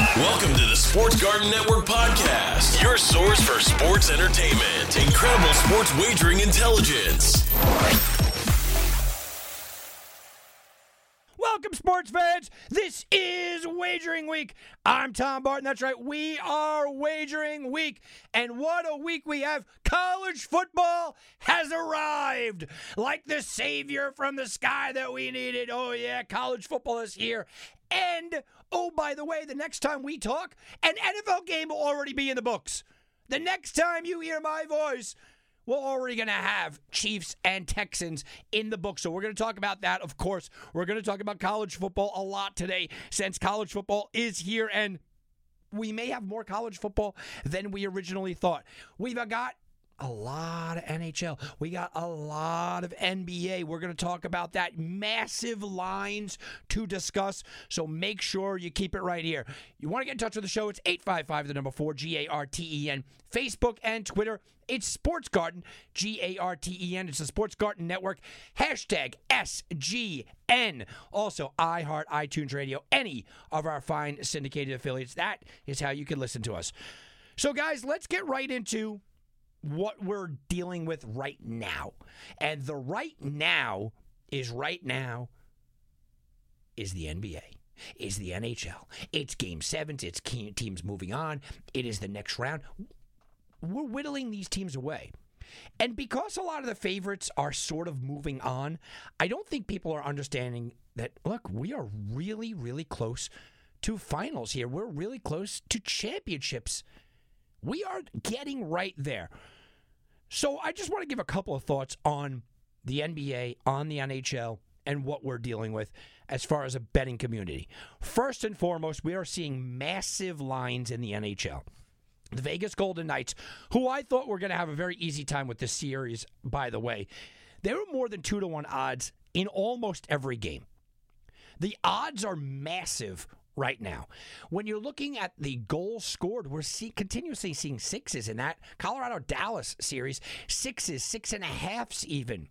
Welcome to the Sports Garten Network podcast, your source for sports entertainment, incredible sports wagering intelligence. Welcome, sports fans. This is Wagering Week. I'm Tom Barton. That's right. We are Wagering Week. And what a week we have. College football has arrived like the savior from the sky that we needed. Oh, yeah, college football is here. And, oh, by the way, the next time we talk, an NFL game will already be in the books. The next time you hear my voice, we're already going to have Chiefs and Texans in the book. So we're going to talk about that. Of course, we're going to talk about college football a lot today since college football is here and we may have more college football than we originally thought. We've got a lot of NHL. We got a lot of NBA. We're going to talk about that. Massive lines to discuss. So make sure you keep it right here. You want to get in touch with the show? It's 855 the number 4 G A R T E N. Facebook and Twitter. It's Sports Garten, G A R T E N. It's the Sports Garten Network. Hashtag SGN. Also, iHeart, iTunes Radio, any of our fine syndicated affiliates. That is how you can listen to us. So, guys, let's get right into what we're dealing with right now. And the right now is right now is the NBA. Is the NHL. It's game sevens. It's teams moving on. It is the next round. We're whittling these teams away. And because a lot of the favorites are sort of moving on, I don't think people are understanding that, look, we are really, really close to finals here. We're really close to championships. We are getting right there. So I just want to give a couple of thoughts on the NBA, on the NHL, and what we're dealing with as far as a betting community. First and foremost, we are seeing massive lines in the NHL. The Vegas Golden Knights, who I thought were going to have a very easy time with this series, by the way, they were more than two to one odds in almost every game. The odds are massive right now. When you're looking at the goals scored, we're see, continuously seeing sixes in that Colorado Dallas series, sixes, six and a halfs even.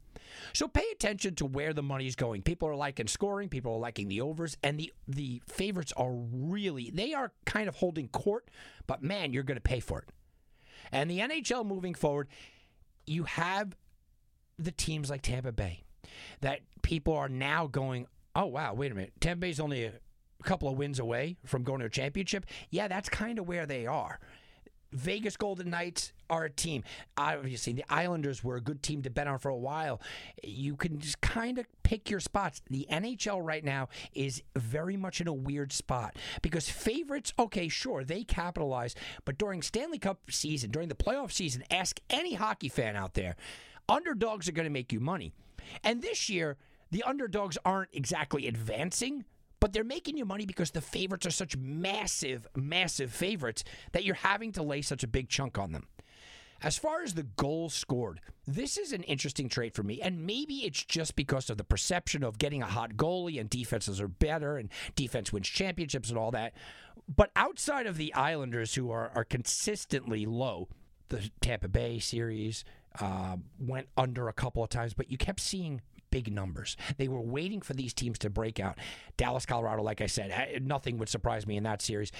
So pay attention to where the money is going. People are liking scoring, people are liking the overs, and the the favorites are really they are kind of holding court, but man, you're going to pay for it. And the NHL moving forward, you have the teams like Tampa Bay that people are now going, "Oh wow, wait a minute. Tampa Bay's only a couple of wins away from going to a championship." Yeah, that's kind of where they are. Vegas Golden Knights are a team. Obviously, the Islanders were a good team to bet on for a while. You can just kind of pick your spots. The NHL right now is very much in a weird spot because favorites, okay, sure, they capitalize, but during Stanley Cup season, during the playoff season, ask any hockey fan out there, underdogs are going to make you money. And this year, the underdogs aren't exactly advancing but they're making you money because the favorites are such massive, massive favorites that you're having to lay such a big chunk on them. As far as the goals scored, this is an interesting trade for me. And maybe it's just because of the perception of getting a hot goalie and defenses are better and defense wins championships and all that. But outside of the Islanders, who are, are consistently low, the Tampa Bay series uh, went under a couple of times, but you kept seeing big numbers. They were waiting for these teams to break out. Dallas, Colorado, like I said, nothing would surprise me in that series.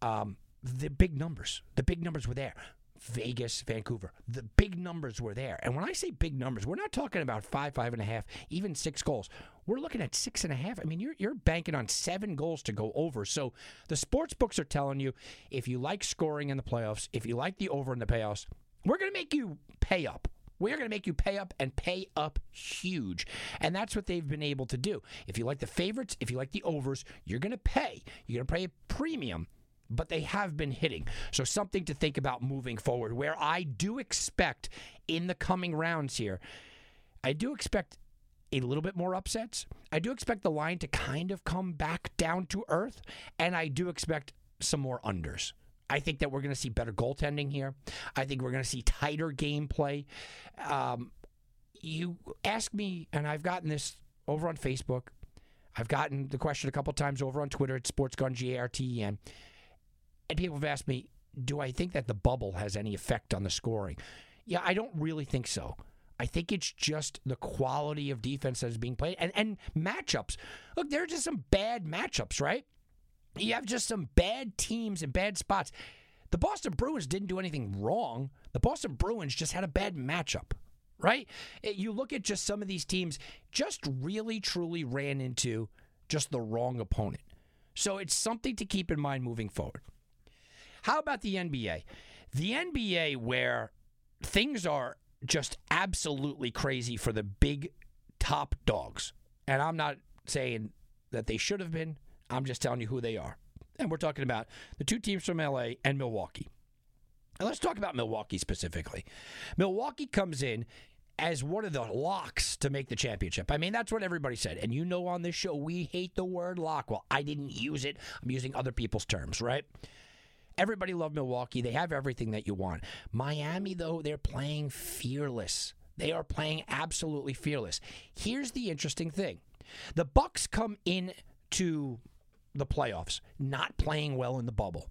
Um, the big numbers, the big numbers were there. Vegas, Vancouver, the big numbers were there. And when I say big numbers, we're not talking about five, five and a half, even six goals. We're looking at six and a half. I mean, you're, you're banking on seven goals to go over. So the sports books are telling you if you like scoring in the playoffs, if you like the over in the playoffs, we're going to make you pay up We're going to make you pay up and pay up huge. And that's what they've been able to do. If you like the favorites, if you like the overs, you're going to pay. You're going to pay a premium but they have been hitting. So something to think about moving forward. Where I do expect in the coming rounds here, I do expect a little bit more upsets. I do expect the line to kind of come back down to earth, and I do expect some more unders. I think that we're going to see better goaltending here. I think we're going to see tighter gameplay. Um, you ask me, and I've gotten this over on Facebook. I've gotten the question a couple times over on Twitter at SportsGunGarten. And people have asked me, do I think that the bubble has any effect on the scoring? Yeah, I don't really think so. I think it's just the quality of defense that is being played and, and matchups. Look, there are just some bad matchups, right? You have just some bad teams and bad spots. The Boston Bruins didn't do anything wrong. The Boston Bruins just had a bad matchup, right? Eh, you look at just some of these teams, just really, truly ran into just the wrong opponent. So it's something to keep in mind moving forward. How about the NBA? The NBA, where things are just absolutely crazy for the big top dogs. And I'm not saying that they should have been, I'm just telling you who they are. And we're talking about the two teams from LA and Milwaukee. And let's talk about Milwaukee specifically. Milwaukee comes in as one of the locks to make the championship. I mean, that's what everybody said. And you know, on this show, we hate the word lock. Well, I didn't use it, I'm using other people's terms, right? Everybody loved Milwaukee. They have everything that you want. Miami, though, they're playing fearless. They are playing absolutely fearless. Here's the interesting thing. The Bucks come in to the playoffs not playing well in the bubble.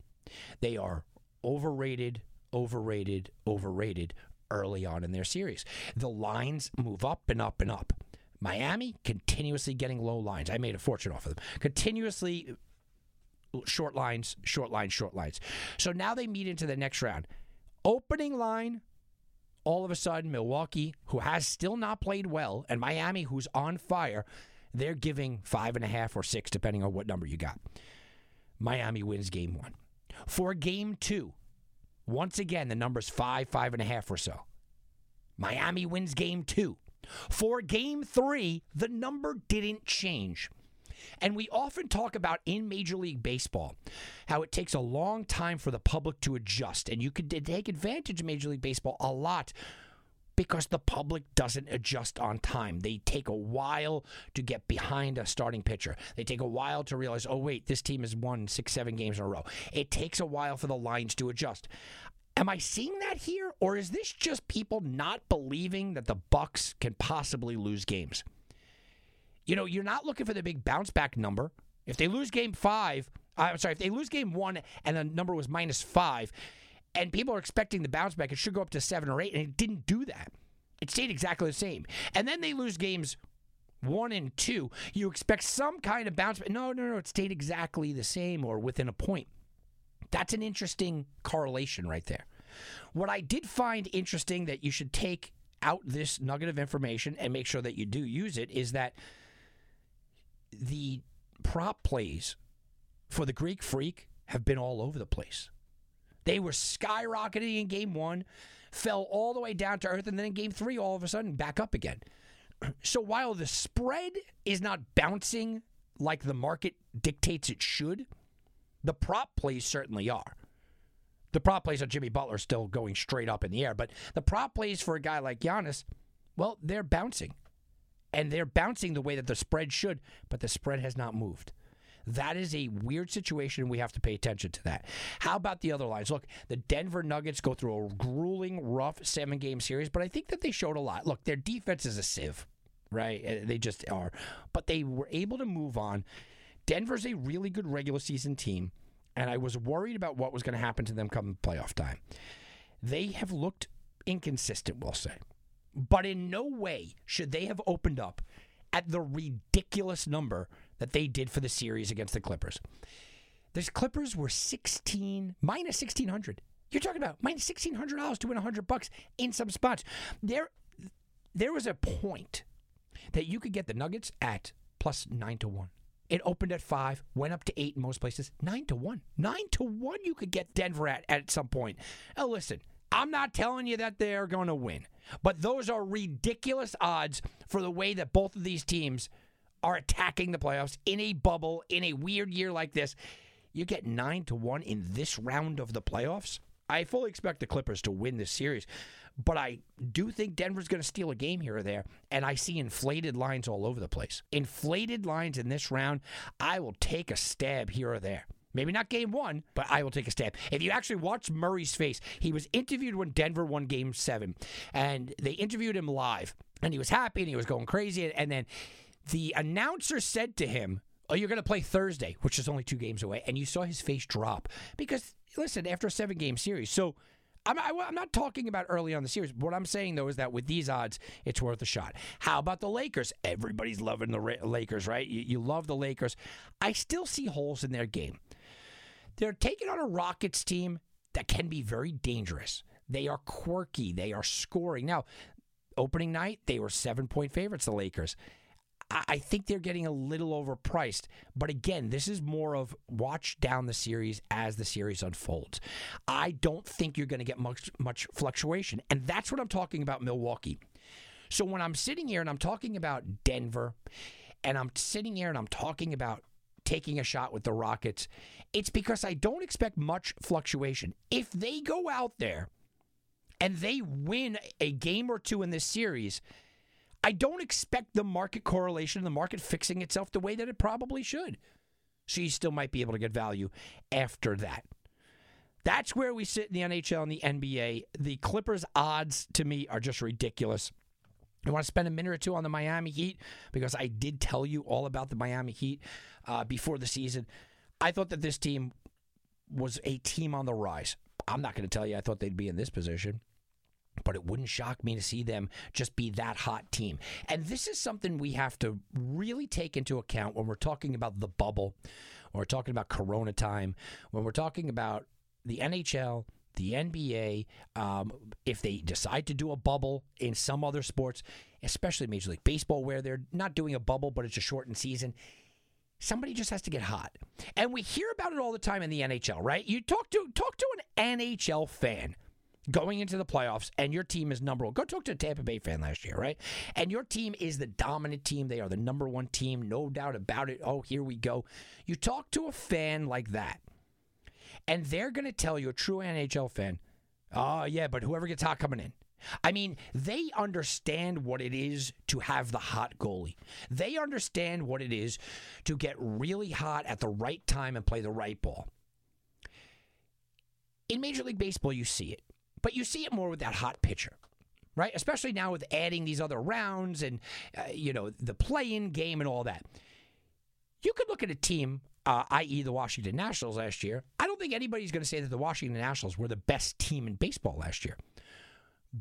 They are overrated, overrated, overrated early on in their series. The lines move up and up and up. Miami continuously getting low lines. I made a fortune off of them. Continuously short lines, short lines, short lines. So now they meet into the next round. Opening line, all of a sudden, Milwaukee, who has still not played well, and Miami, who's on fire, they're giving five and a half or six, depending on what number you got. Miami wins game one. For game two, once again, the number's five, five and a half or so. Miami wins game two. For game three, the number didn't change. And we often talk about in Major League Baseball how it takes a long time for the public to adjust. And you could take advantage of Major League Baseball a lot because the public doesn't adjust on time. They take a while to get behind a starting pitcher. They take a while to realize, oh, wait, this team has won six, seven games in a row. It takes a while for the lines to adjust. Am I seeing that here, or is this just people not believing that the Bucks can possibly lose games? You know, you're not looking for the big bounce back number. If they lose game five, I'm sorry, if they lose game one and the number was minus five, and people are expecting the bounce back, it should go up to seven or eight, and it didn't do that. It stayed exactly the same. And then they lose games one and two. You expect some kind of bounce back. No, no, no, it stayed exactly the same or within a point. That's an interesting correlation right there. What I did find interesting that you should take out this nugget of information and make sure that you do use it is that the prop plays for the Greek Freak have been all over the place. They were skyrocketing in game one, fell all the way down to earth, and then in game three, all of a sudden, back up again. So while the spread is not bouncing like the market dictates it should, the prop plays certainly are. The prop plays on Jimmy Butler still going straight up in the air, but the prop plays for a guy like Giannis, well, they're bouncing and they're bouncing the way that the spread should, but the spread has not moved. That is a weird situation. We have to pay attention to that. How about the other lines? Look, the Denver Nuggets go through a grueling, rough seven game series, but I think that they showed a lot. Look, their defense is a sieve, right? Uh, they just are. But they were able to move on. Denver's a really good regular season team, and I was worried about what was going to happen to them come playoff time. They have looked inconsistent, we'll say. But in no way should they have opened up at the ridiculous number that they did for the series against the Clippers. The Clippers were 16 minus 1600. You're talking about $1600 to win 100 bucks in some spots. There there was a point that you could get the Nuggets at plus 9 to 1. It opened at 5, went up to 8 in most places, 9 to 1. 9 to 1 you could get Denver at at some point. Now listen, I'm not telling you that they're going to win, but those are ridiculous odds for the way that both of these teams are attacking the playoffs in a bubble in a weird year like this. You get 9 to 1 in this round of the playoffs. I fully expect the Clippers to win this series, but I do think Denver's going to steal a game here or there, and I see inflated lines all over the place. Inflated lines in this round, I will take a stab here or there. Maybe not game one, but I will take a stab. If you actually watch Murray's face, he was interviewed when Denver won game seven, and they interviewed him live, and he was happy and he was going crazy. And then the announcer said to him, Oh, you're going to play Thursday, which is only two games away. And you saw his face drop because, listen, after a seven game series. So I'm, I'm not talking about early on the series. What I'm saying, though, is that with these odds, it's worth a shot. How about the Lakers? Everybody's loving the Lakers, right? You, you love the Lakers. I still see holes in their game. They're taking on a Rockets team that can be very dangerous. They are quirky. They are scoring. Now, opening night, they were seven point favorites, the Lakers. I think they're getting a little overpriced. But again, this is more of watch down the series as the series unfolds. I don't think you're going to get much much fluctuation, and that's what I'm talking about Milwaukee. So when I'm sitting here and I'm talking about Denver, and I'm sitting here and I'm talking about taking a shot with the Rockets, it's because I don't expect much fluctuation. If they go out there and they win a game or two in this series, I don't expect the market correlation, the market fixing itself the way that it probably should. So you still might be able to get value after that. That's where we sit in the NHL and the NBA. The Clippers' odds to me are just ridiculous. I want to spend a minute or two on the Miami Heat because I did tell you all about the Miami Heat uh, before the season. I thought that this team was a team on the rise. I'm not going to tell you I thought they'd be in this position but it wouldn't shock me to see them just be that hot team. And this is something we have to really take into account when we're talking about the bubble, when we're talking about Corona time, when we're talking about the NHL, the NBA, um, if they decide to do a bubble in some other sports, especially Major League Baseball, where they're not doing a bubble, but it's a shortened season. Somebody just has to get hot, and we hear about it all the time in the NHL, right? You talk to talk to an NHL fan going into the playoffs and your team is number one. Go talk to a Tampa Bay fan last year, right? And your team is the dominant team. They are the number one team, no doubt about it. Oh, here we go. You talk to a fan like that, and they're going to tell you, a true NHL fan, oh, yeah, but whoever gets hot coming in. I mean, they understand what it is to have the hot goalie. They understand what it is to get really hot at the right time and play the right ball. In Major League Baseball, you see it. But you see it more with that hot pitcher right? Especially now with adding these other rounds and uh, you know the play-in game and all that. You could look at a team, uh, i.e., the Washington Nationals last year. I don't think anybody's going to say that the Washington Nationals were the best team in baseball last year,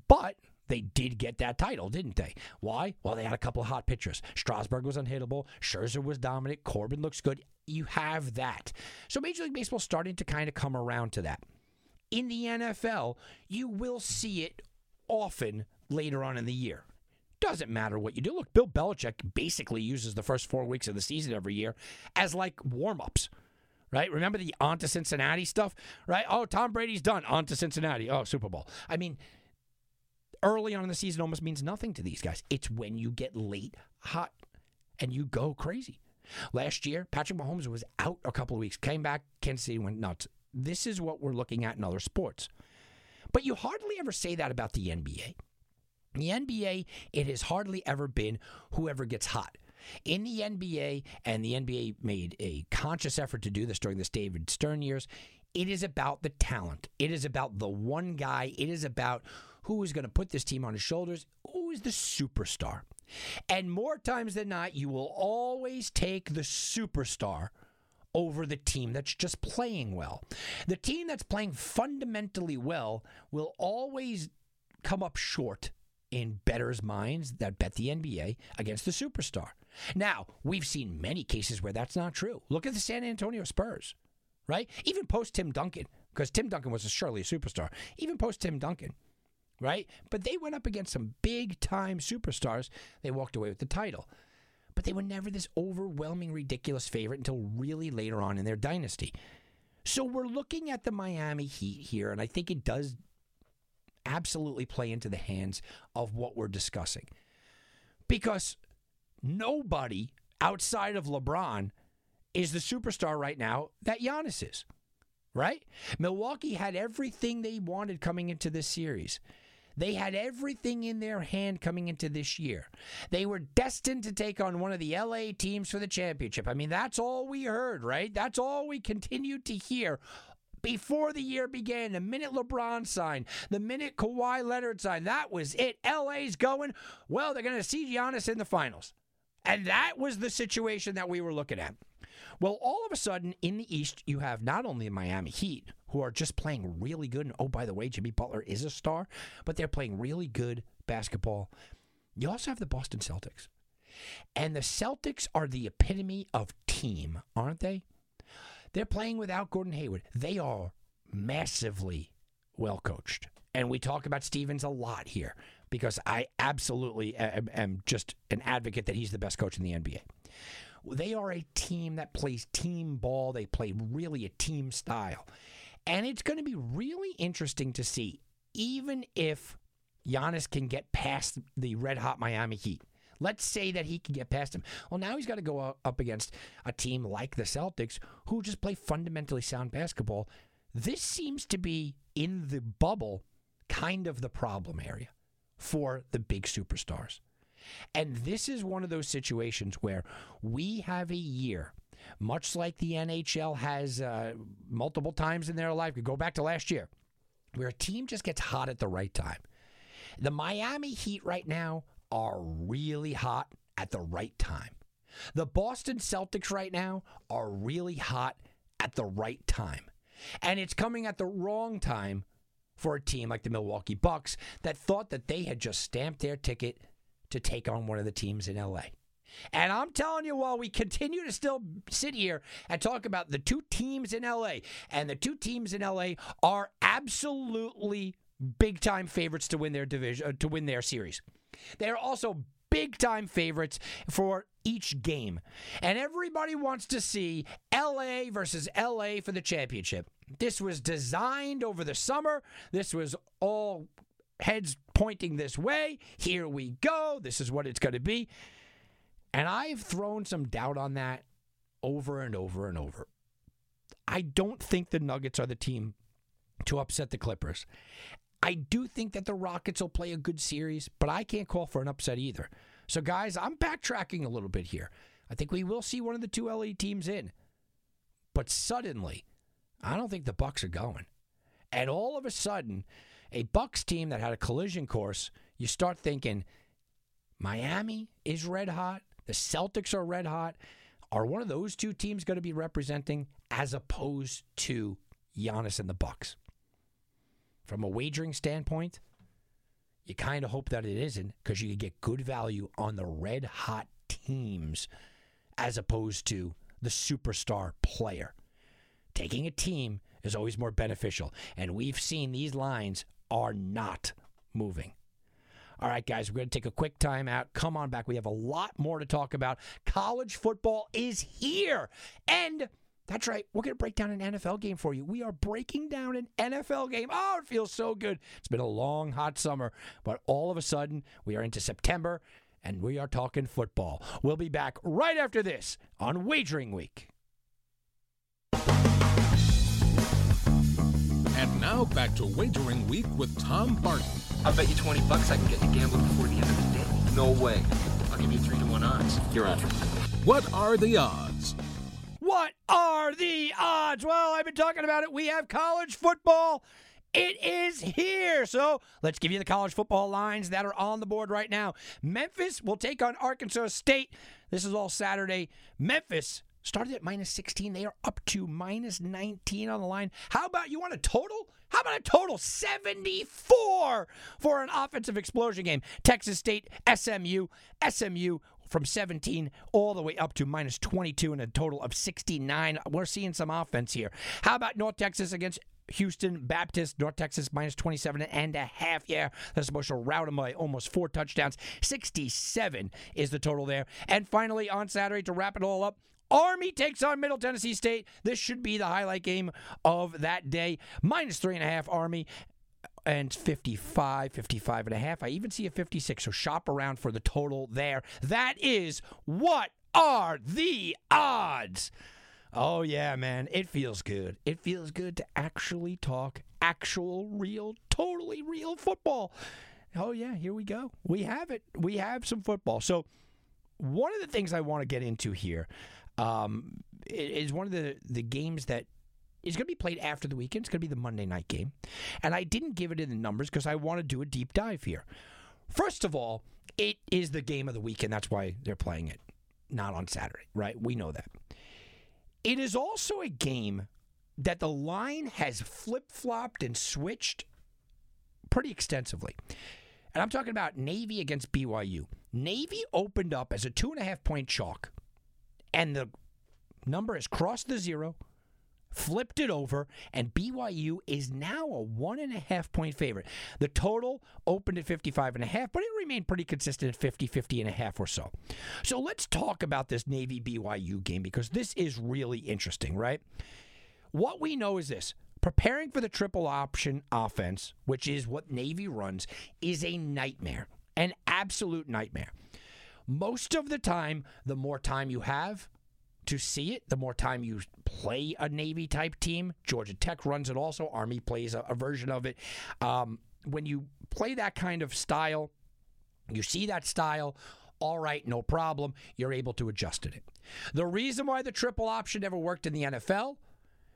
but they did get that title, didn't they? Why? Well, they had a couple of hot pitchers. Strasburg was unhittable. Scherzer was dominant. Corbin looks good. You have that. So Major League Baseball starting to kind of come around to that in the NFL, you will see it often later on in the year. Doesn't matter what you do. Look, Bill Belichick basically uses the first four weeks of the season every year as like warm ups, right? Remember the on to Cincinnati stuff, right? Oh, Tom Brady's done. On to Cincinnati. Oh, Super Bowl. I mean, early on in the season almost means nothing to these guys. It's when you get late hot and you go crazy. Last year, Patrick Mahomes was out a couple of weeks, came back, Kansas City went nuts. This is what we're looking at in other sports. But you hardly ever say that about the NBA. The NBA, it has hardly ever been whoever gets hot. In the NBA, and the NBA made a conscious effort to do this during this David Stern years, it is about the talent. It is about the one guy. It is about who is going to put this team on his shoulders, who is the superstar. And more times than not, you will always take the superstar over the team that's just playing well. The team that's playing fundamentally well will always come up short in bettors' minds that bet the NBA against the superstar. Now, we've seen many cases where that's not true. Look at the San Antonio Spurs, right? Even post Tim Duncan, because Tim Duncan was surely a superstar, even post Tim Duncan, right? But they went up against some big time superstars. They walked away with the title but they were never this overwhelming, ridiculous favorite until really later on in their dynasty. So we're looking at the Miami Heat here, and I think it does absolutely play into the hands of what we're discussing. Because nobody outside of LeBron is the superstar right now that Giannis is. Right? Milwaukee had everything they wanted coming into this series. They had everything in their hand coming into this year. They were destined to take on one of the LA teams for the championship. I mean, that's all we heard, right? That's all we continued to hear before the year began. The minute LeBron signed, the minute Kawhi Leonard signed, that was it. LA's going, well, they're going to see Giannis in the finals. And that was the situation that we were looking at. Well, all of a sudden in the East, you have not only the Miami Heat, who are just playing really good. And oh, by the way, Jimmy Butler is a star, but they're playing really good basketball. You also have the Boston Celtics. And the Celtics are the epitome of team, aren't they? They're playing without Gordon Hayward. They are massively well coached. And we talk about Stevens a lot here because I absolutely am, am just an advocate that he's the best coach in the NBA. They are a team that plays team ball. They play really a team style. And it's going to be really interesting to see, even if Giannis can get past the red hot Miami Heat. Let's say that he can get past him. Well, now he's got to go up against a team like the Celtics who just play fundamentally sound basketball. This seems to be in the bubble kind of the problem area for the big superstars. And this is one of those situations where we have a year, much like the NHL has uh, multiple times in their life. We go back to last year, where a team just gets hot at the right time. The Miami Heat right now are really hot at the right time. The Boston Celtics right now are really hot at the right time. And it's coming at the wrong time for a team like the Milwaukee Bucks that thought that they had just stamped their ticket to take on one of the teams in LA. And I'm telling you, while we continue to still sit here and talk about the two teams in LA, and the two teams in LA are absolutely big time favorites to win their division, uh, to win their series. They are also big time favorites for each game. And everybody wants to see LA versus LA for the championship. This was designed over the summer. This was all heads pointing this way. Here we go. This is what it's going to be. And I've thrown some doubt on that over and over and over. I don't think the Nuggets are the team to upset the Clippers. I do think that the Rockets will play a good series, but I can't call for an upset either. So, guys, I'm backtracking a little bit here. I think we will see one of the two LA teams in. But suddenly, I don't think the Bucks are going. And all of a sudden, a Bucks team that had a collision course, you start thinking Miami is red hot, the Celtics are red hot. Are one of those two teams going to be representing as opposed to Giannis and the Bucks? From a wagering standpoint, you kind of hope that it isn't because you can get good value on the red hot teams as opposed to the superstar player. Taking a team is always more beneficial. And we've seen these lines are not moving. All right, guys, we're going to take a quick time out. Come on back. We have a lot more to talk about. College football is here. And that's right. We're going to break down an NFL game for you. We are breaking down an NFL game. Oh, it feels so good. It's been a long, hot summer, but all of a sudden, we are into September and we are talking football. We'll be back right after this on Wagering Week. Now back to Wagering Week with Tom Barton. I'll bet you 20 bucks I can get you gambling before the end of the day. No way. I'll give you 3 to 1 odds. You're on. What are the odds? What are the odds? Well, I've been talking about it. We have college football. It is here. So let's give you the college football lines that are on the board right now. Memphis will take on Arkansas State. This is all Saturday. Memphis started at minus 16. They are up to minus 19 on the line. How about you want a total? How about a total 74 for an offensive explosion game? Texas State, SMU, SMU from 17 all the way up to minus 22 and a total of 69. We're seeing some offense here. How about North Texas against Houston Baptist, North Texas minus 27 and a half. Yeah, that's rout them by almost four touchdowns. 67 is the total there. And finally, on Saturday, to wrap it all up, Army takes on Middle Tennessee State. This should be the highlight game of that day. Minus three and a half Army. and 55, 55 and a half. I even see a 56. So shop around for the total there. That is what are the odds? Oh, yeah, man. It feels good. It feels good to actually talk actual, real, totally real football. Oh, yeah, here we go. We have it. We have some football. So, one of the things I want to get into here um, i- is one of the, the games that is going to be played after the weekend. It's going to be the Monday night game. And I didn't give it in the numbers because I want to do a deep dive here. First of all, it is the game of the weekend. That's why they're playing it, not on Saturday, right? We know that. It is also a game that the line has flip flopped and switched pretty extensively. And I'm talking about Navy against BYU. Navy opened up as a two and a half point chalk, and the number has crossed the zero, flipped it over, and BYU is now a one and a half point favorite. The total opened at 55 and a half, but it remained pretty consistent at 50, 50 and a half or so. So let's talk about this Navy BYU game because this is really interesting, right? What we know is this preparing for the triple option offense, which is what Navy runs, is a nightmare, an absolute nightmare. Most of the time, the more time you have to see it, the more time you play a Navy type team. Georgia Tech runs it also, Army plays a, a version of it. Um, when you play that kind of style, you see that style, all right, no problem. You're able to adjust to it. The reason why the triple option never worked in the NFL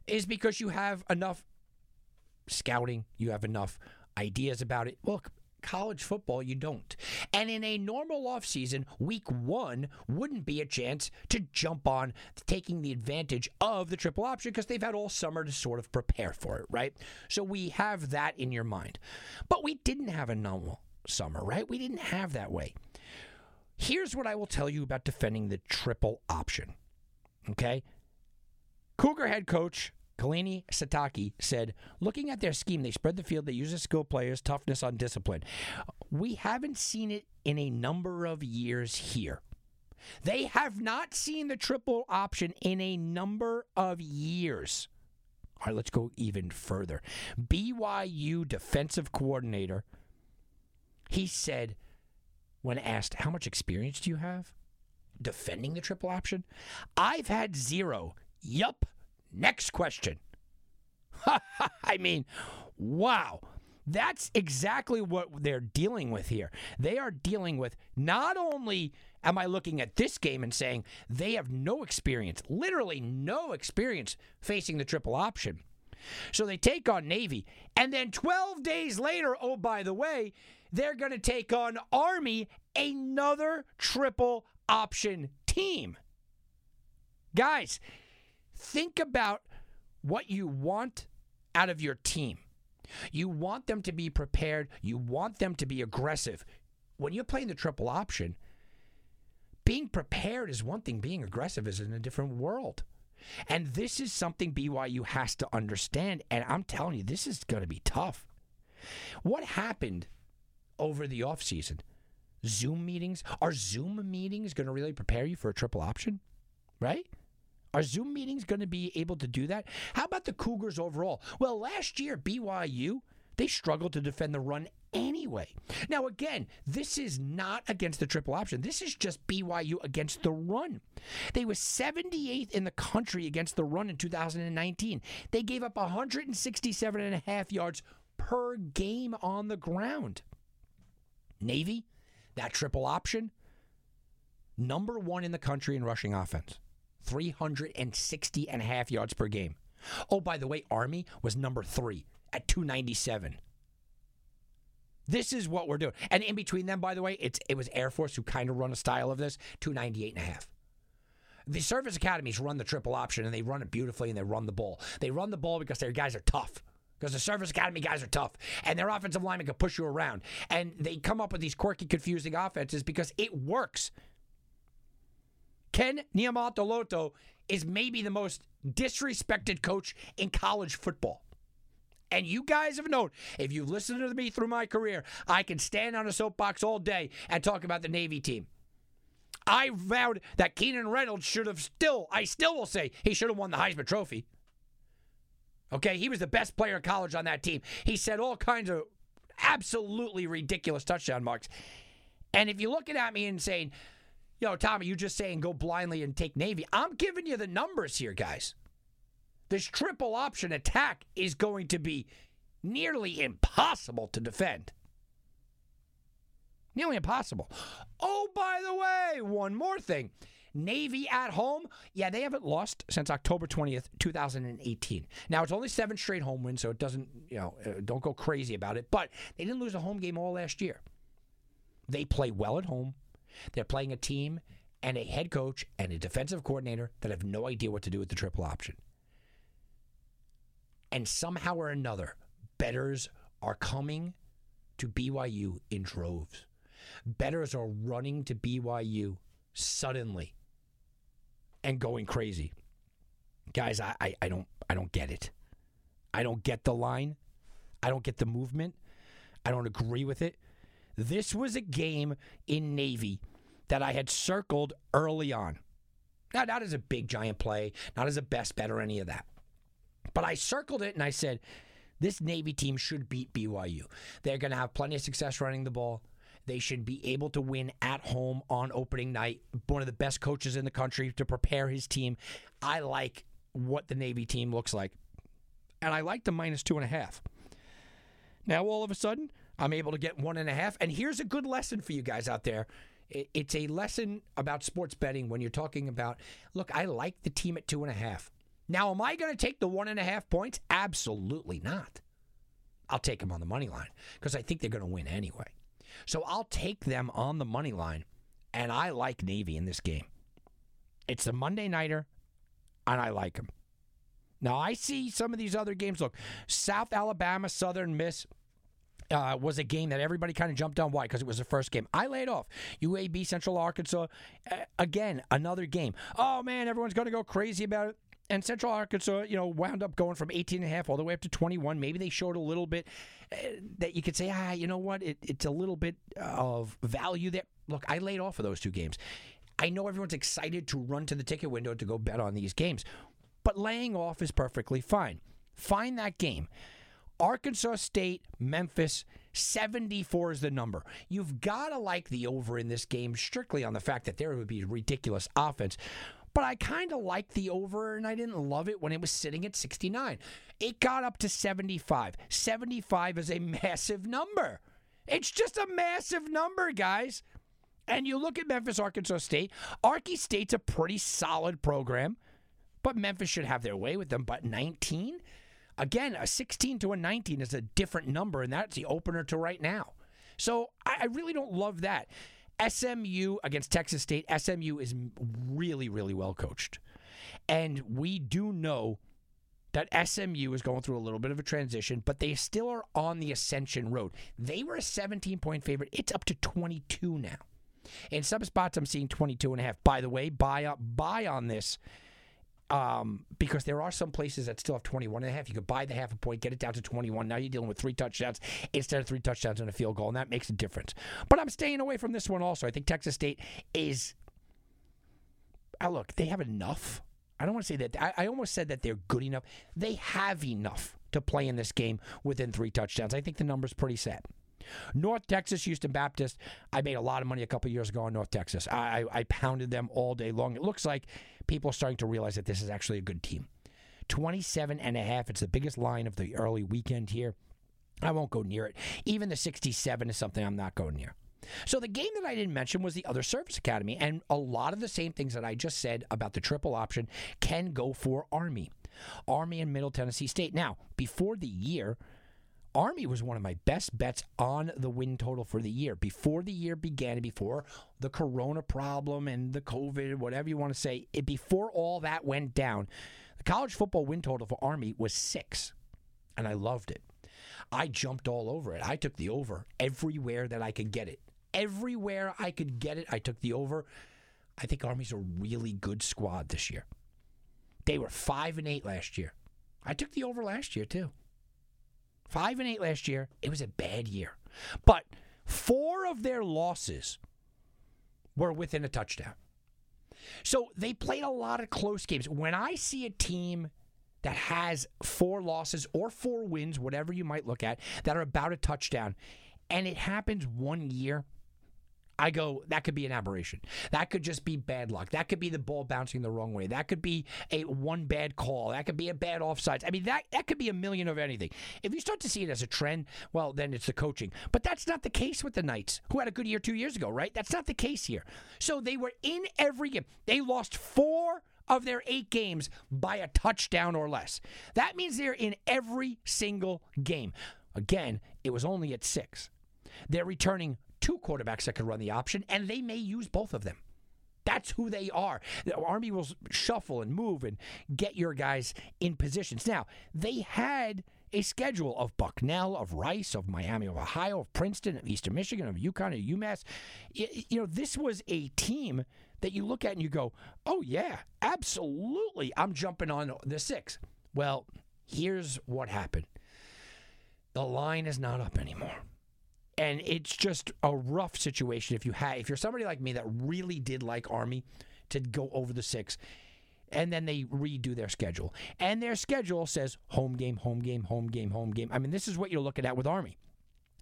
is because you have enough scouting, you have enough ideas about it. Look, college football, you don't. And in a normal offseason, week one wouldn't be a chance to jump on taking the advantage of the triple option because they've had all summer to sort of prepare for it, right? So we have that in your mind. But we didn't have a normal summer, right? We didn't have that way. Here's what I will tell you about defending the triple option. Okay? Cougar head coach Kalani Sitake said, looking at their scheme, they spread the field, they use the skill players, toughness on discipline. We haven't seen it in a number of years here. They have not seen the triple option in a number of years. All right, let's go even further. BYU defensive coordinator, he said, when asked, How much experience do you have defending the triple option? I've had zero. Yup. Next question. I mean, wow. That's exactly what they're dealing with here. They are dealing with not only am I looking at this game and saying they have no experience, literally no experience facing the triple option. So they take on Navy. And then 12 days later, oh, by the way, they're going to take on Army, another triple option team. Guys, think about what you want out of your team. You want them to be prepared, you want them to be aggressive. When you're playing the triple option, being prepared is one thing, being aggressive is in a different world. And this is something BYU has to understand. And I'm telling you, this is going to be tough. What happened over the offseason? Zoom meetings? Are Zoom meetings going to really prepare you for a triple option? Right? Are Zoom meetings going to be able to do that? How about the Cougars overall? Well, last year, BYU, they struggled to defend the run anyway. Now, again, this is not against the triple option. This is just BYU against the run. They were 78th in the country against the run in 2019. They gave up 167 and a half yards per game on the ground. Navy, that triple option, number one in the country in rushing offense. 360 and a half yards per game. Oh, by the way, Army was number three at 297. This is what we're doing. And in between them, by the way, it's it was Air Force who kind of run a style of this, 298 and a half. The service academies run the triple option and they run it beautifully and they run the ball. They run the ball because their guys are tough. Because the service academy guys are tough and their offensive linemen can push you around. And they come up with these quirky, confusing offenses because it works. Ken Niumatalolo is maybe the most disrespected coach in college football. And you guys have known, if you've listened to me through my career, I can stand on a soapbox all day and talk about the Navy team. I vowed that Keenan Reynolds should have still, I still will say, he should have won the Heisman Trophy. Okay, he was the best player in college on that team. He set all kinds of Absolutely ridiculous touchdown marks. And if you're looking at me and saying, yo, Tommy, you just saying go blindly and take Navy, I'm giving you the numbers here, guys. This triple option attack is going to be nearly impossible to defend. Nearly impossible. Oh, by the way, one more thing. Navy at home, yeah, they haven't lost since October 20th, 2018. Now, it's only seven straight home wins, so it doesn't, you know, uh, don't go crazy about it, but they didn't lose a home game all last year. They play well at home. They're playing a team and a head coach and a defensive coordinator that have no idea what to do with the triple option. And somehow or another, betters are coming to BYU in droves. Betters are running to BYU suddenly and going crazy. Guys, I, I, I don't I don't get it. I don't get the line. I don't get the movement. I don't agree with it. This was a game in Navy that I had circled early on. Not, not as a big giant play, not as a best bet or any of that. But I circled it and I said, this Navy team should beat BYU. They're going to have plenty of success running the ball. They should be able to win at home on opening night. One of the best coaches in the country to prepare his team. I like what the Navy team looks like. And I like the minus two and a half. Now, all of a sudden, I'm able to get one and a half. And here's a good lesson for you guys out there. It's a lesson about sports betting when you're talking about, look, I like the team at two and a half. Now, am I going to take the one and a half points? Absolutely not. I'll take them on the money line because I think they're going to win anyway. So I'll take them on the money line, and I like Navy in this game. It's a Monday nighter, and I like them. Now I see some of these other games. Look, South Alabama, Southern Miss. Uh, was a game that everybody kind of jumped on. Why? Because it was the first game. I laid off. UAB, Central Arkansas. Uh, again, another game. Oh, man, everyone's going to go crazy about it and Central Arkansas, you know, wound up going from 18 and a half all the way up to 21. Maybe they showed a little bit uh, that you could say, ah, you know what, it, it's a little bit of value there. Look, I laid off of those two games. I know everyone's excited to run to the ticket window to go bet on these games, but laying off is perfectly fine. Find that game. Arkansas State, Memphis, 74 is the number. You've got to like the over in this game strictly on the fact that there would be ridiculous offense but I kind of liked the over and I didn't love it when it was sitting at 69. It got up to 75. 75 is a massive number. It's just a massive number, guys. And you look at Memphis, Arkansas State. Arky State's a pretty solid program, but Memphis should have their way with them. But 19? Again, a 16 to a 19 is a different number, and that's the opener to right now. So I really don't love that. SMU against Texas State, SMU is really, really well coached. And we do know that SMU is going through a little bit of a transition, but they still are on the ascension road. They were a 17 point favorite. It's up to 22 now. In some spots, I'm seeing 22 and a half. By the way, buy up, buy on this um, because there are some places that still have 21 and a half. You could buy the half a point, get it down to 21. Now you're dealing with three touchdowns instead of three touchdowns and a field goal, and that makes a difference. But I'm staying away from this one also. I think Texas State is. Oh, look, they have enough. I don't want to say that. I, I almost said that they're good enough. They have enough to play in this game within three touchdowns. I think the number's pretty set. North Texas, Houston Baptist. I made a lot of money a couple years ago on North Texas. I, I, pounded them all day long. It looks like people are starting to realize that this is actually a good team. 27 and a half. It's the biggest line of the early weekend here. I won't go near it. Even the 67 is something I'm not going near. So the game that I didn't mention was the other service academy, and a lot of the same things that I just said about the triple option can go for Army. Army and Middle Tennessee State. Now, before the year, Army was one of my best bets on the win total for the year. Before the year began, before the corona problem and the COVID, whatever you want to say, it, before all that went down, the college football win total for Army was six. And I loved it. I jumped all over it. I took the over everywhere that I could get it. Everywhere I could get it, I took the over. I think Army's a really good squad this year. They were five and eight last year. I took the over last year too. Five and eight last year. It was a bad year. But four of their losses were within a touchdown. So they played a lot of close games. When I see a team that has four losses or four wins, whatever you might look at, that are about a touchdown, and it happens one year, I go, that could be an aberration. That could just be bad luck. That could be the ball bouncing the wrong way. That could be a one bad call. That could be a bad offsides. I mean, that, that could be a million of anything. If you start to see it as a trend, well, then it's the coaching. But that's not the case with the Knights, who had a good year two years ago, right? That's not the case here. So they were in every game. They lost four of their eight games by a touchdown or less. That means they're in every single game. Again, it was only at six. They're returning two quarterbacks that can run the option, and they may use both of them. That's who they are. The Army will shuffle and move and get your guys in positions. Now, they had a schedule of Bucknell, of Rice, of Miami, of Ohio, of Princeton, of Eastern Michigan, of UConn, of UMass. You know, this was a team that you look at and you go, oh, yeah, absolutely. I'm jumping on the six. Well, here's what happened the line is not up anymore and it's just a rough situation if you have if you're somebody like me that really did like army to go over the six and then they redo their schedule and their schedule says home game home game home game home game i mean this is what you're looking at with army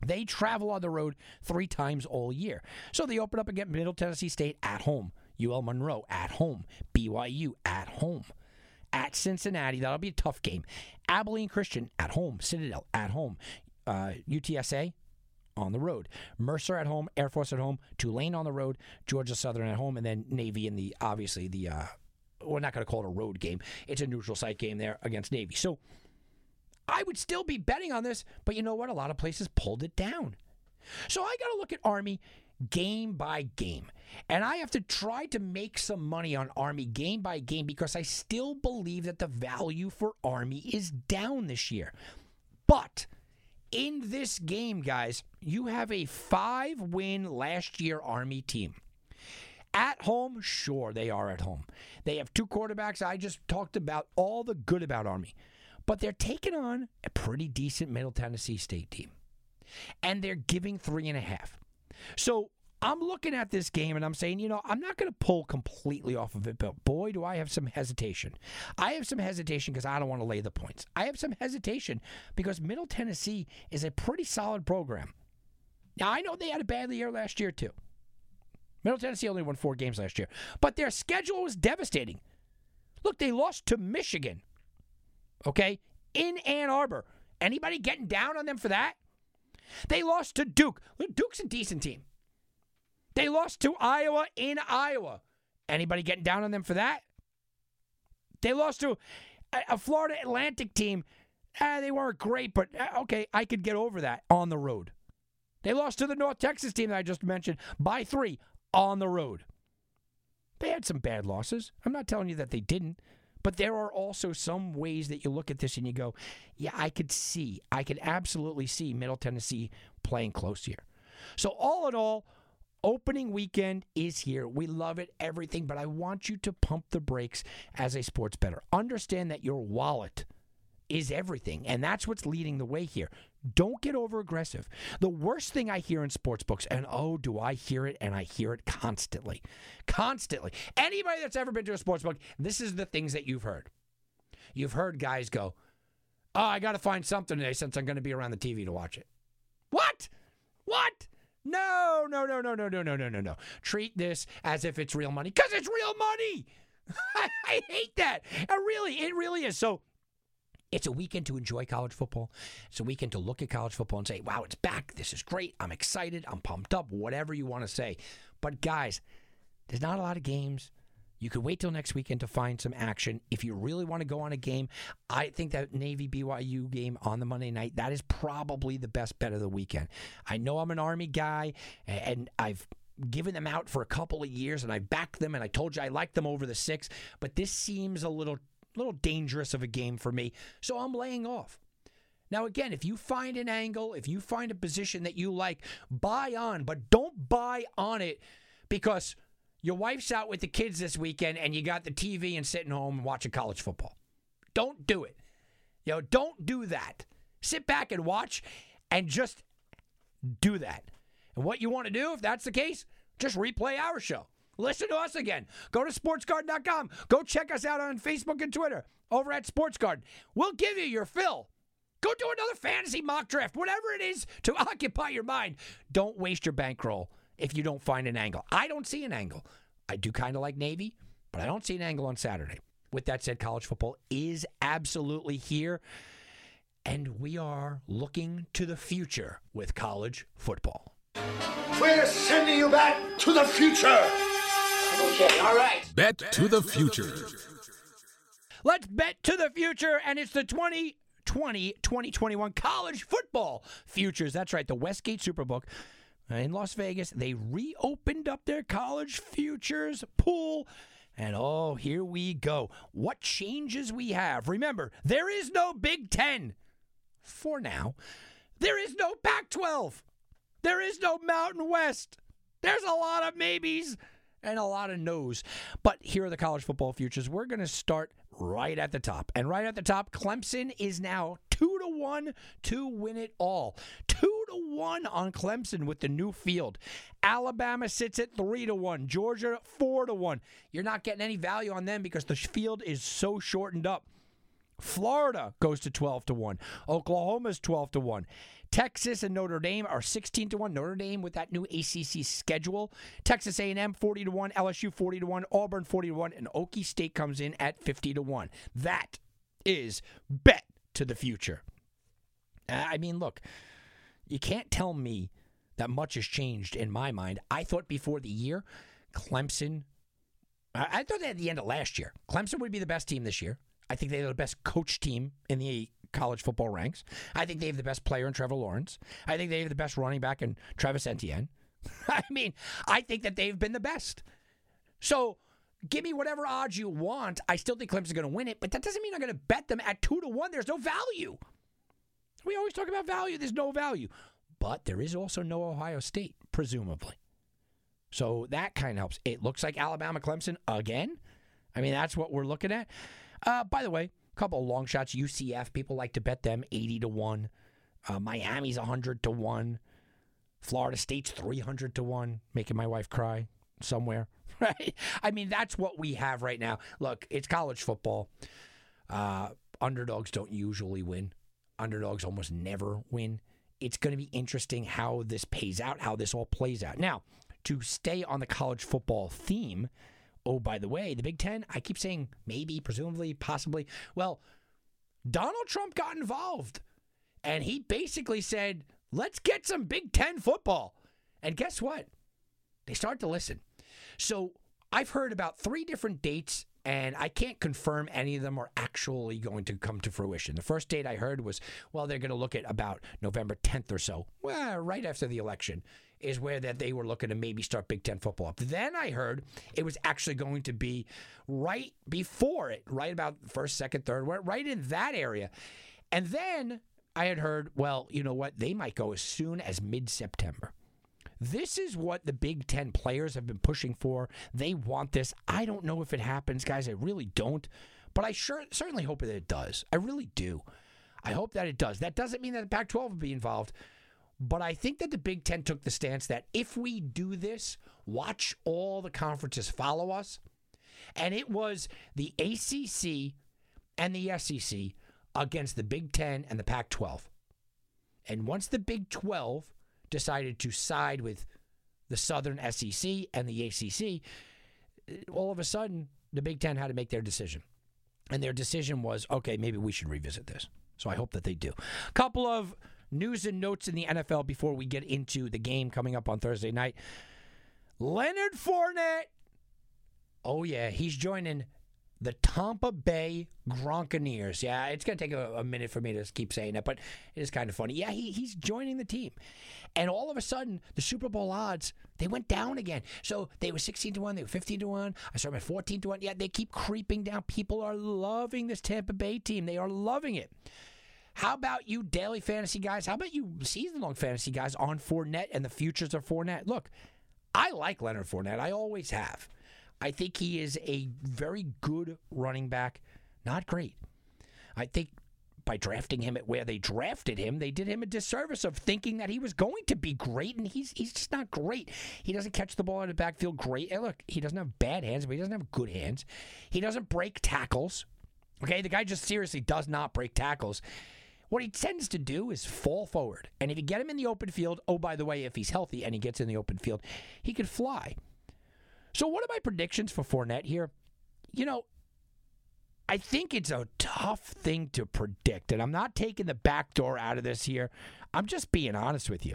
they travel on the road three times all year so they open up against middle tennessee state at home ul monroe at home byu at home at Cincinnati. That'll be a tough game. Abilene Christian at home. Citadel at home. Uh, UTSA on the road. Mercer at home. Air Force at home. Tulane on the road. Georgia Southern at home, and then Navy in the obviously the. Uh, we're not going to call it a road game. It's a neutral site game there against Navy. So I would still be betting on this, but you know what? A lot of places pulled it down. So I got to look at Army game by game. And I have to try to make some money on Army game by game because I still believe that the value for Army is down this year. But in this game, guys, you have a five win last year Army team. At home, sure, they are at home. They have two quarterbacks. I just talked about all the good about Army. But they're taking on a pretty decent Middle Tennessee State team. And they're giving three and a half. So I'm looking at this game and I'm saying, you know, I'm not going to pull completely off of it, but boy, do I have some hesitation. I have some hesitation because I don't want to lay the points. I have some hesitation because Middle Tennessee is a pretty solid program. Now, I know they had a bad year last year, too. Middle Tennessee only won four games last year, but their schedule was devastating. Look, they lost to Michigan, okay, in Ann Arbor. Anybody getting down on them for that? They lost to Duke. Duke's a decent team. They lost to Iowa in Iowa. Anybody getting down on them for that? They lost to a, Florida Atlantic team. Ah, they weren't great, but uh, okay, I could get over that on the road. They lost to the North Texas team that I just mentioned by three on the road. They had some bad losses. I'm not telling you that they didn't. But there are also some ways that you look at this and you go, yeah, I could see, I could absolutely see Middle Tennessee playing close here. So, all in all, opening weekend is here. We love it, everything, but I want you to pump the brakes as a sports better. Understand that your wallet is everything, and that's what's leading the way here. Don't get over aggressive. The worst thing I hear in sports books, and oh, do I hear it, and I hear it constantly. Constantly. Anybody that's ever been to a sports book, this is the things that you've heard. You've heard guys go, Oh, I got to find something today since I'm going to be around the TV to watch it. What? What? No, no, no, no, no, no, no, no, no, no. Treat this as if it's real money because it's real money. I hate that. It really, it really is. So it's a weekend to enjoy college football. It's a weekend to look at college football and say, wow, it's back. This is great. I'm excited. I'm pumped up, whatever you want to say. But guys, there's not a lot of games. You could wait till next weekend to find some action. If you really want to go on a game, I think that Navy BYU game on the Monday night, that is probably the best bet of the weekend. I know I'm an Army guy, and I've given them out for a couple of years, and I backed them, and I told you I liked them over the six, but this seems a little little dangerous of a game for me, so I'm laying off. Now, again, if you find an angle, if you find a position that you like, buy on, but don't buy on it because your wife's out with the kids this weekend and you got the TV and sitting home and watching college football. Don't do it. You know, don't do that. Sit back and watch and just do that. And what you want to do, if that's the case, just replay our show. Listen to us again. Go to sportsgarten.com. Go check us out on Facebook and Twitter over at Sports Garten. We'll give you your fill. Go do another fantasy mock draft, whatever it is to occupy your mind. Don't waste your bankroll if you don't find an angle. I don't see an angle. I do kind of like Navy, but I don't see an angle on Saturday. With that said, college football is absolutely here, and we are looking to the future with college football. We're sending you back to the future. Okay, all right. Bet to the future. Let's bet to the future, and it's the 2020 2021 college football futures. That's right, the Westgate Superbook in Las Vegas. They reopened up their college futures pool. And oh, here we go. What changes we have. Remember, there is no Big Ten for now. There is no Pac 12. There is no Mountain West. There's a lot of maybes and a lot of no's. But here are the college football futures. We're going to start right at the top. And right at the top, Clemson is now two to one to win it all. Two to one on Clemson with the new field. Alabama sits at three to one. Georgia four to one. You're not getting any value on them because the field is so shortened up. Florida goes to 12 to 1. Oklahoma's 12 to 1. Texas and Notre Dame are 16 to 1. Notre Dame with that new ACC schedule. Texas A&M 40 to 1, LSU 40 to 1, Auburn 40 to 1 and Okie State comes in at 50 to 1. That is bet to the future. I mean, look, you can't tell me that much has changed in my mind. I thought before the year Clemson I thought at the end of last year, Clemson would be the best team this year. I think they're the best coach team in the college football ranks. I think they have the best player in Trevor Lawrence. I think they have the best running back in Travis Etienne. I mean, I think that they've been the best. So give me whatever odds you want. I still think Clemson's going to win it, but that doesn't mean I'm going to bet them at two to one. There's no value. We always talk about value. There's no value. But there is also no Ohio State, presumably. So that kind of helps. It looks like Alabama Clemson again. I mean, that's what we're looking at. Uh, by the way, a couple of long shots. UCF, people like to bet them 80 to 1. Uh, Miami's 100 to 1. Florida State's 300 to 1, making my wife cry somewhere. Right? I mean, that's what we have right now. Look, it's college football. Uh, underdogs don't usually win, underdogs almost never win. It's going to be interesting how this pays out, how this all plays out. Now, to stay on the college football theme, oh, by the way, the Big Ten, I keep saying maybe, presumably, possibly. Well, Donald Trump got involved and he basically said, let's get some Big Ten football. And guess what? They start to listen. So I've heard about three different dates, and I can't confirm any of them are actually going to come to fruition. The first date I heard was, well, they're going to look at about November 10th or so, well, right after the election. Is where that they were looking to maybe start Big Ten football up. Then I heard it was actually going to be right before it, right about first, second, third, right in that area. And then I had heard, well, you know what? They might go as soon as mid September. This is what the Big Ten players have been pushing for. They want this. I don't know if it happens, guys. I really don't. But I sure certainly hope that it does. I really do. I hope that it does. That doesn't mean that the Pac 12 will be involved. But I think that the Big Ten took the stance that if we do this, watch all the conferences follow us. And it was the ACC and the SEC against the Big Ten and the Pac 12. And once the Big 12 decided to side with the Southern SEC and the ACC, all of a sudden the Big Ten had to make their decision. And their decision was okay, maybe we should revisit this. So I hope that they do. A couple of news and notes in the NFL before we get into the game coming up on Thursday night. Leonard Fournette. Oh, yeah, he's joining the Tampa Bay Gronkaneers. Yeah, it's going to take a, a, minute for me to keep saying that, but it is kind of funny. Yeah, he, he's joining the team. And all of a sudden, the Super Bowl odds, they went down again. So they were 16 to 1, they were 15 to 1. I saw them at 14 to 1. Yeah, they keep creeping down. People are loving this Tampa Bay team. They are loving it. How about you daily fantasy guys? How about you season long fantasy guys on Fournette and the futures of Fournette? Look, I like Leonard Fournette. I always have. I think he is a very good running back. Not great. I think by drafting him at where they drafted him. They did him a disservice of thinking that he was going to be great, and he's he's just not great. He doesn't catch the ball in the backfield great. And look, he doesn't have bad hands, but he doesn't have good hands. He doesn't break tackles. Okay, the guy just seriously does not break tackles. What he tends to do is fall forward. And if you get him in the open field, oh, by the way, if he's healthy and he gets in the open field, he could fly. So, what are my predictions for Fournette here? You know, I think it's a tough thing to predict. And I'm not taking the back door out of this here. I'm just being honest with you.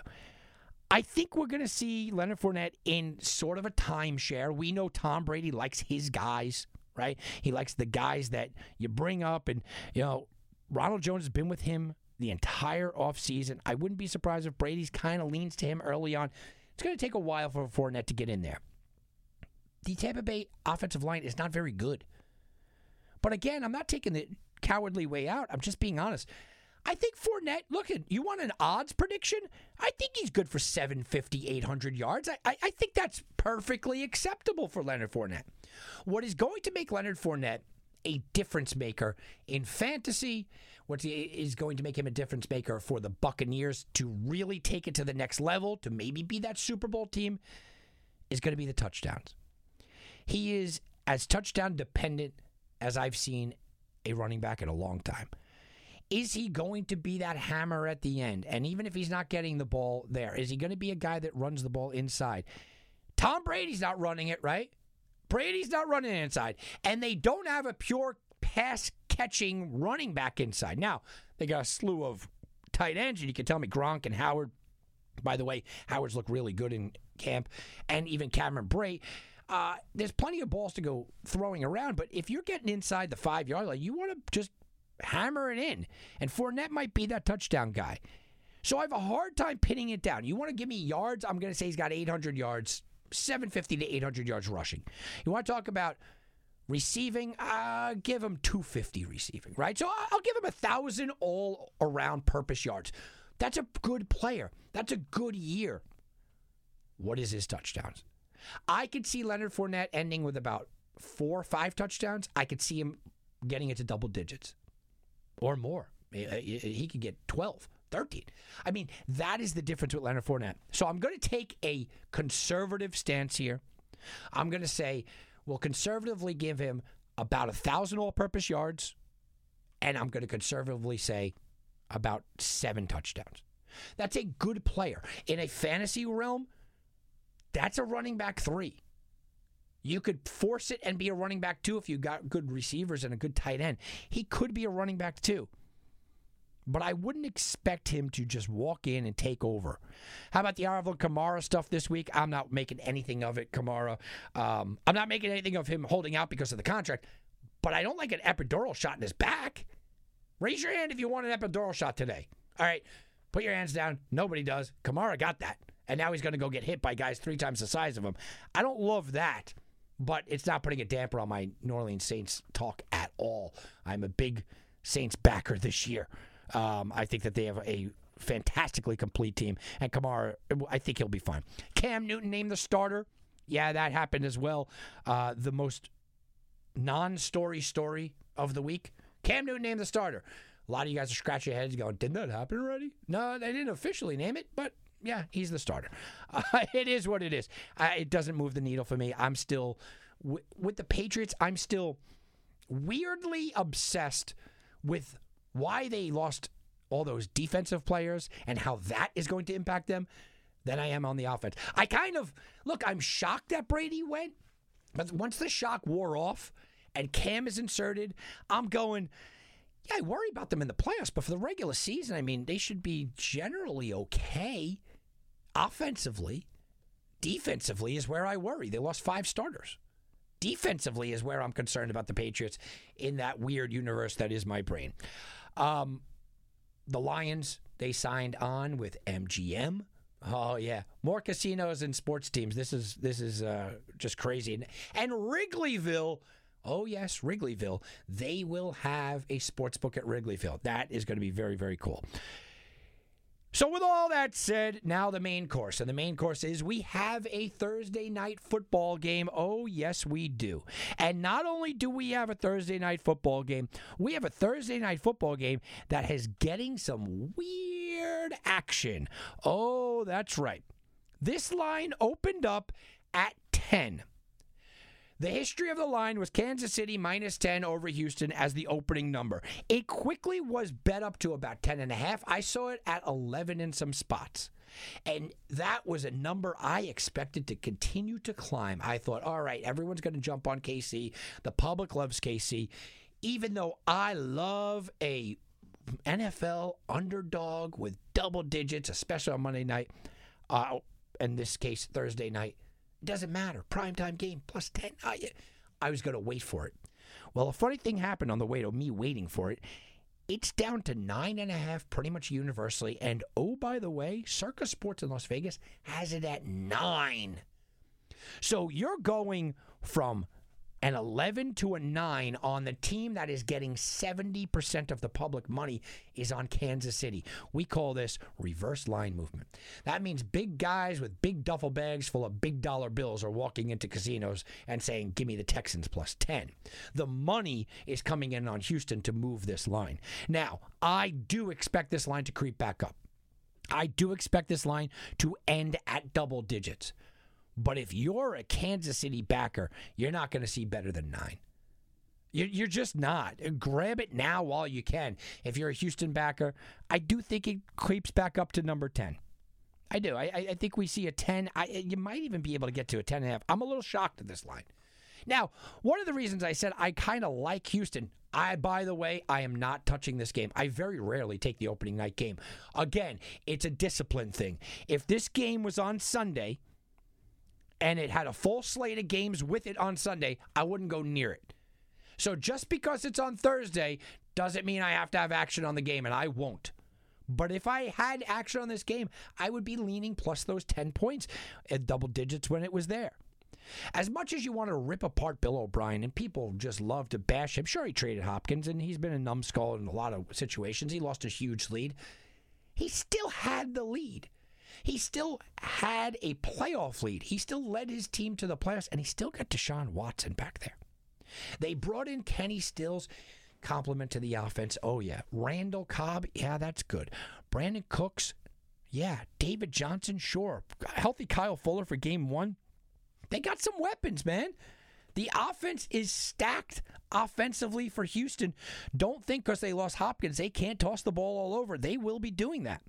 I think we're going to see Leonard Fournette in sort of a timeshare. We know Tom Brady likes his guys, right? He likes the guys that you bring up. And, you know, Ronald Jones has been with him the entire offseason. I wouldn't be surprised if Brady's kind of leans to him early on. It's going to take a while for Fournette to get in there. The Tampa Bay offensive line is not very good. But again, I'm not taking the cowardly way out. I'm just being honest. I think Fournette, look, you want an odds prediction? I think he's good for 750, 800 yards. I, I, I think that's perfectly acceptable for Leonard Fournette. What is going to make Leonard Fournette a difference maker in fantasy, what is going to make him a difference maker for the Buccaneers to really take it to the next level, to maybe be that Super Bowl team, is going to be the touchdowns. He is as touchdown dependent as I've seen a running back in a long time. Is he going to be that hammer at the end? And even if he's not getting the ball there, is he going to be a guy that runs the ball inside? Tom Brady's not running it, right? Brady's not running it inside. And they don't have a pure pass catching running back inside. Now, they got a slew of tight ends, and you can tell me Gronk and Howard. By the way, Howard's looked really good in camp, and even Cameron Brate. Uh, there's plenty of balls to go throwing around, but if you're getting inside the five yard line, you want to just hammer it in. And Fournette might be that touchdown guy. So I have a hard time pinning it down. You want to give me yards? I'm going to say he's got 800 yards, 750 to 800 yards rushing. You want to talk about receiving? Uh, give him 250 receiving, right? So I'll give him a thousand all around purpose yards. That's a good player. That's a good year. What is his touchdowns? I could see Leonard Fournette ending with about four or five touchdowns. I could see him getting it to double digits or more. Eh, eh, he could get 12, 13. I mean, that is the difference with Leonard Fournette. So I'm going to take a conservative stance here. I'm going to say we'll conservatively give him about a thousand all-purpose yards, and I'm going to conservatively say about seven touchdowns. That's a good player in a fantasy realm. That's a running back three. You could force it and be a running back two if you got good receivers and a good tight end. He could be a running back two. But I wouldn't expect him to just walk in and take over. How about the Alvin Kamara stuff this week? I'm not making anything of it, Kamara. Um, I'm not making anything of him holding out because of the contract. But I don't like an epidural shot in his back. Raise your hand if you want an epidural shot today. All right, put your hands down. Nobody does. Kamara got that and now he's going to go get hit by guys three times the size of him. I don't love that, but it's not putting a damper on my New Orleans Saints talk at all. I'm a big Saints backer this year. Um, I think that they have a fantastically complete team, and Kamara, I think he'll be fine. Cam Newton named the starter. Yeah, that happened as well. Uh, the most non-story story of the week. Cam Newton named the starter. A lot of you guys are scratching your heads going, didn't that happen already? No, they didn't officially name it, but yeah, he's the starter. Uh, it is what it is. Uh, it doesn't move the needle for me. I'm still w- with the Patriots. I'm still weirdly obsessed with why they lost all those defensive players and how that is going to impact them than I am on the offense. I kind of look. I'm shocked that Brady went, but once the shock wore off and Cam is inserted, I'm going. Yeah, I worry about them in the playoffs, but for the regular season, I mean, they should be generally okay offensively. Defensively is where I worry. They lost five starters. Defensively is where I'm concerned about the Patriots in that weird universe that is my brain. Um, the Lions, they signed on with MGM. Oh yeah, more casinos and sports teams. This is this is uh, just crazy. And, and Wrigleyville Oh, yes, Wrigleyville. They will have a sports book at Wrigleyville. That is going to be very, very cool. So, with all that said, now the main course. And the main course is we have a Thursday night football game. Oh, yes, we do. And not only do we have a Thursday night football game, we have a Thursday night football game that is getting some weird action. Oh, that's right. This line opened up at 10. The history of the line was Kansas City minus 10 over Houston as the opening number. It quickly was bet up to about 10 and a half. I saw it at 11 in some spots. And that was a number I expected to continue to climb. I thought, all right, everyone's going to jump on KC. The public loves KC. Even though I love a NFL underdog with double digits, especially on Monday night, uh, in this case, Thursday night, doesn't matter. Primetime game plus 10. I, I was going to wait for it. Well, a funny thing happened on the way to me waiting for it. It's down to nine and a half pretty much universally. And oh, by the way, Circa Sports in Las Vegas has it at nine. So you're going from an 11 to a 9 on the team that is getting 70% of the public money is on Kansas City. We call this reverse line movement. That means big guys with big duffel bags full of big dollar bills are walking into casinos and saying, Give me the Texans plus 10. The money is coming in on Houston to move this line. Now, I do expect this line to creep back up. I do expect this line to end at double digits. But if you're a Kansas City backer, you're not going to see better than nine. You're just not. Grab it now while you can. If you're a Houston backer, I do think it creeps back up to number 10. I do. I, I think we see a 10. I, you might even be able to get to a 10 and a half. I'm a little shocked at this line. Now, one of the reasons I said I kind of like Houston, I, by the way, I am not touching this game. I very rarely take the opening night game. Again, it's a discipline thing. If this game was on Sunday, and it had a full slate of games with it on Sunday, I wouldn't go near it. So just because it's on Thursday doesn't mean I have to have action on the game, and I won't. But if I had action on this game, I would be leaning plus those 10 points at double digits when it was there. As much as you want to rip apart Bill O'Brien, and people just love to bash him, sure, he traded Hopkins, and he's been a numbskull in a lot of situations. He lost a huge lead. He still had the lead. He still had a playoff lead. He still led his team to the playoffs, and he still got Deshaun Watson back there. They brought in Kenny Stills, compliment to the offense. Oh, yeah. Randall Cobb, yeah, that's good. Brandin Cooks, yeah. David Johnson, sure. Healthy Kyle Fuller for game one. They got some weapons, man. The offense is stacked offensively for Houston. Don't think because they lost Hopkins, they can't toss the ball all over. They will be doing that.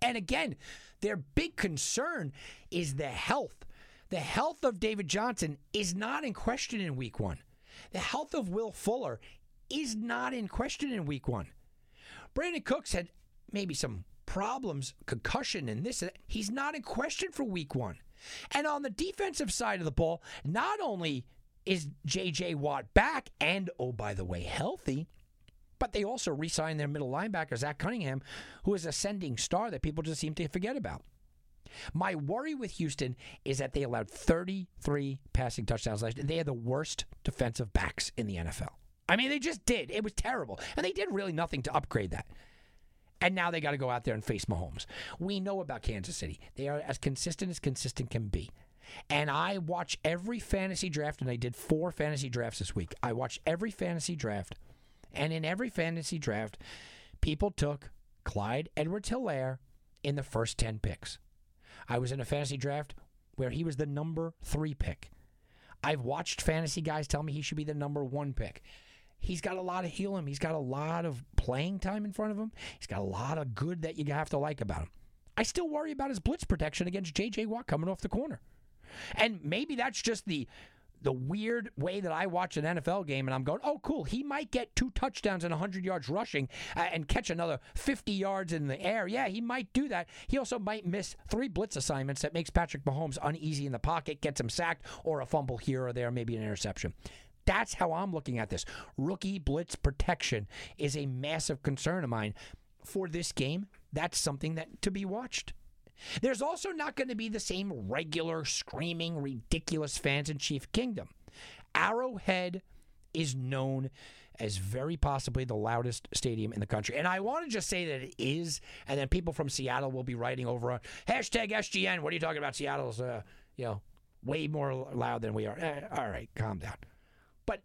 And again, their big concern is the health. The health of David Johnson is not in question in week one. The health of Will Fuller is not in question in week one. Brandin Cooks had maybe some problems, concussion, and this. He's not in question for week one. And on the defensive side of the ball, not only is J.J. Watt back and, oh, by the way, healthy, but they also re signed their middle linebacker, Zach Cunningham, who is a sending star that people just seem to forget about. My worry with Houston is that they allowed 33 passing touchdowns last year. They are the worst defensive backs in the NFL. I mean, they just did. It was terrible. And they did really nothing to upgrade that. And now they got to go out there and face Mahomes. We know about Kansas City. They are as consistent as consistent can be. And I watch every fantasy draft, and I did four fantasy drafts this week. I watch every fantasy draft and in every fantasy draft, people took Clyde Edwards Helaire in the first 10 picks. I was in a fantasy draft where he was the number three pick. I've watched fantasy guys tell me he should be the number one pick. He's got a lot of helium. He's got a lot of playing time in front of him. He's got a lot of good that you have to like about him. I still worry about his blitz protection against J.J. Watt coming off the corner. And maybe that's just the the weird way that I watch an NFL game and I'm going, oh, cool, he might get two touchdowns and 100 yards rushing uh, and catch another 50 yards in the air. Yeah, he might do that. He also might miss three blitz assignments that makes Patrick Mahomes uneasy in the pocket, gets him sacked, or a fumble here or there, maybe an interception. That's how I'm looking at this. Rookie blitz protection is a massive concern of mine for this game. That's something that to be watched. There's also not going to be the same regular, screaming, ridiculous fans in Chief Kingdom. Arrowhead is known as very possibly the loudest stadium in the country. And I want to just say that it is, and then people from Seattle will be writing over on hashtag SGN. What are you talking about? Seattle's, uh, you know, way more loud than we are. Eh, all right, calm down. But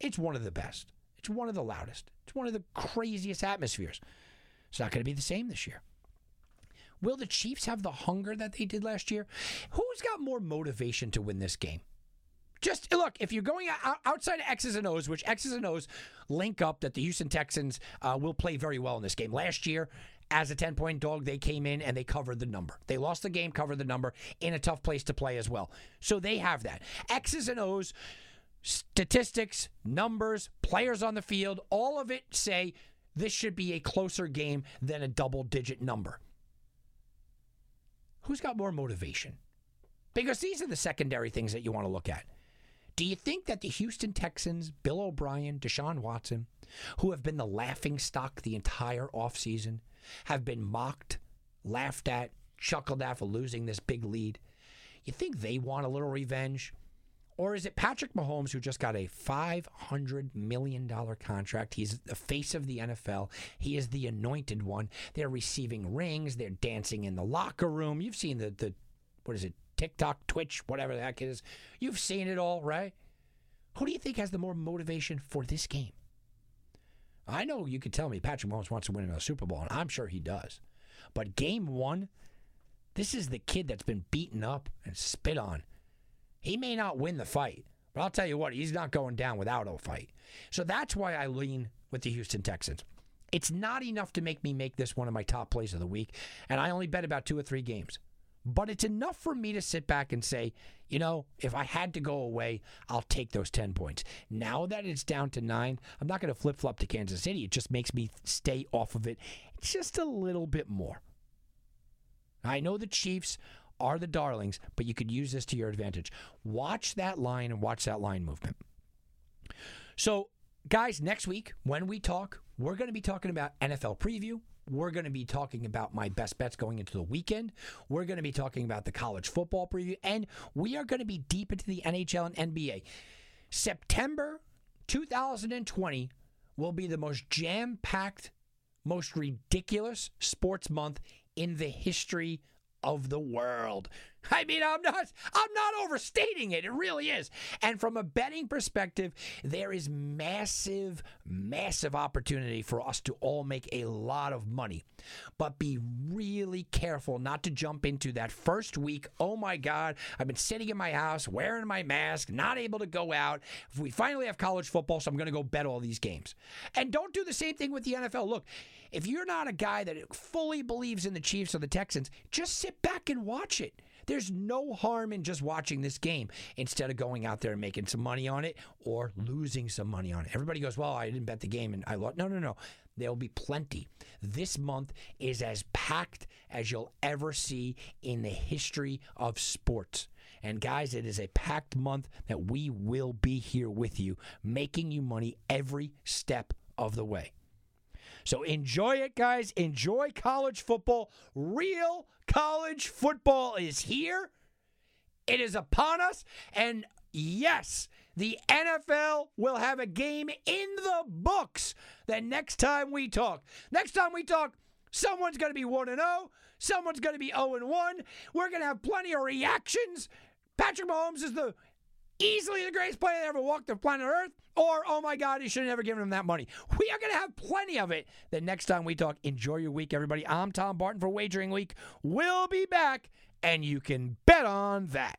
it's one of the best. It's one of the loudest. It's one of the craziest atmospheres. It's not going to be the same this year. Will the Chiefs have the hunger that they did last year? Who's got more motivation to win this game? Just look, if you're going outside of X's and O's, which X's and O's link up that the Houston Texans uh, will play very well in this game. Last year, as a 10 point dog, they came in and they covered the number. They lost the game, covered the number in a tough place to play as well. So they have that. X's and O's, statistics, numbers, players on the field, all of it say this should be a closer game than a double digit number. Who's got more motivation? Because these are the secondary things that you want to look at. Do you think that the Houston Texans, Bill O'Brien, Deshaun Watson, who have been the laughing stock the entire offseason, have been mocked, laughed at, chuckled at for losing this big lead? You think they want a little revenge? Or is it Patrick Mahomes who just got a $500 million contract? He's the face of the NFL. He is the anointed one. They're receiving rings. They're dancing in the locker room. You've seen the, the what is it, TikTok, Twitch, whatever the heck it is. You've seen it all, right? Who do you think has the more motivation for this game? I know you could tell me Patrick Mahomes wants to win another Super Bowl, and I'm sure he does. But game one, this is the kid that's been beaten up and spit on he may not win the fight, but I'll tell you what, he's not going down without a fight. So that's why I lean with the Houston Texans. It's not enough to make me make this one of my top plays of the week, and I only bet about two or three games. But it's enough for me to sit back and say, you know, if I had to go away, I'll take those 10 points. Now that it's down to nine, I'm not going to flip flop to Kansas City. It just makes me stay off of it just a little bit more. I know the Chiefs are the darlings, but you could use this to your advantage. Watch that line and watch that line movement. So, guys, next week when we talk, we're going to be talking about NFL preview. We're going to be talking about my best bets going into the weekend. We're going to be talking about the college football preview, and we are going to be deep into the NHL and NBA. September 2020 will be the most jam packed, most ridiculous sports month in the history of the world. I mean, I'm not I'm not overstating it. It really is. And from a betting perspective, there is massive massive opportunity for us to all make a lot of money. But be really careful not to jump into that first week. Oh my god, I've been sitting in my house wearing my mask, not able to go out. If we finally have college football, so I'm going to go bet all these games. And don't do the same thing with the NFL. Look, if you're not a guy that fully believes in the Chiefs or the Texans, just sit back and watch it. There's no harm in just watching this game instead of going out there and making some money on it or losing some money on it. Everybody goes, Well, I didn't bet the game and I lost. No, no, no. There'll be plenty. This month is as packed as you'll ever see in the history of sports. And guys, it is a packed month that we will be here with you, making you money every step of the way. So enjoy it, guys. Enjoy college football. Real college football is here. It is upon us. And yes, the NFL will have a game in the books the next time we talk. Next time we talk, someone's going to be 1 0. Someone's going to be 0 1. We're going to have plenty of reactions. Patrick Mahomes is the easily the greatest player that ever walked the planet Earth, or oh my God, he should have never given him that money. We are going to have plenty of it the next time we talk. Enjoy your week, everybody. I'm Tom Barton for Wagering Week. We'll be back, and you can bet on that.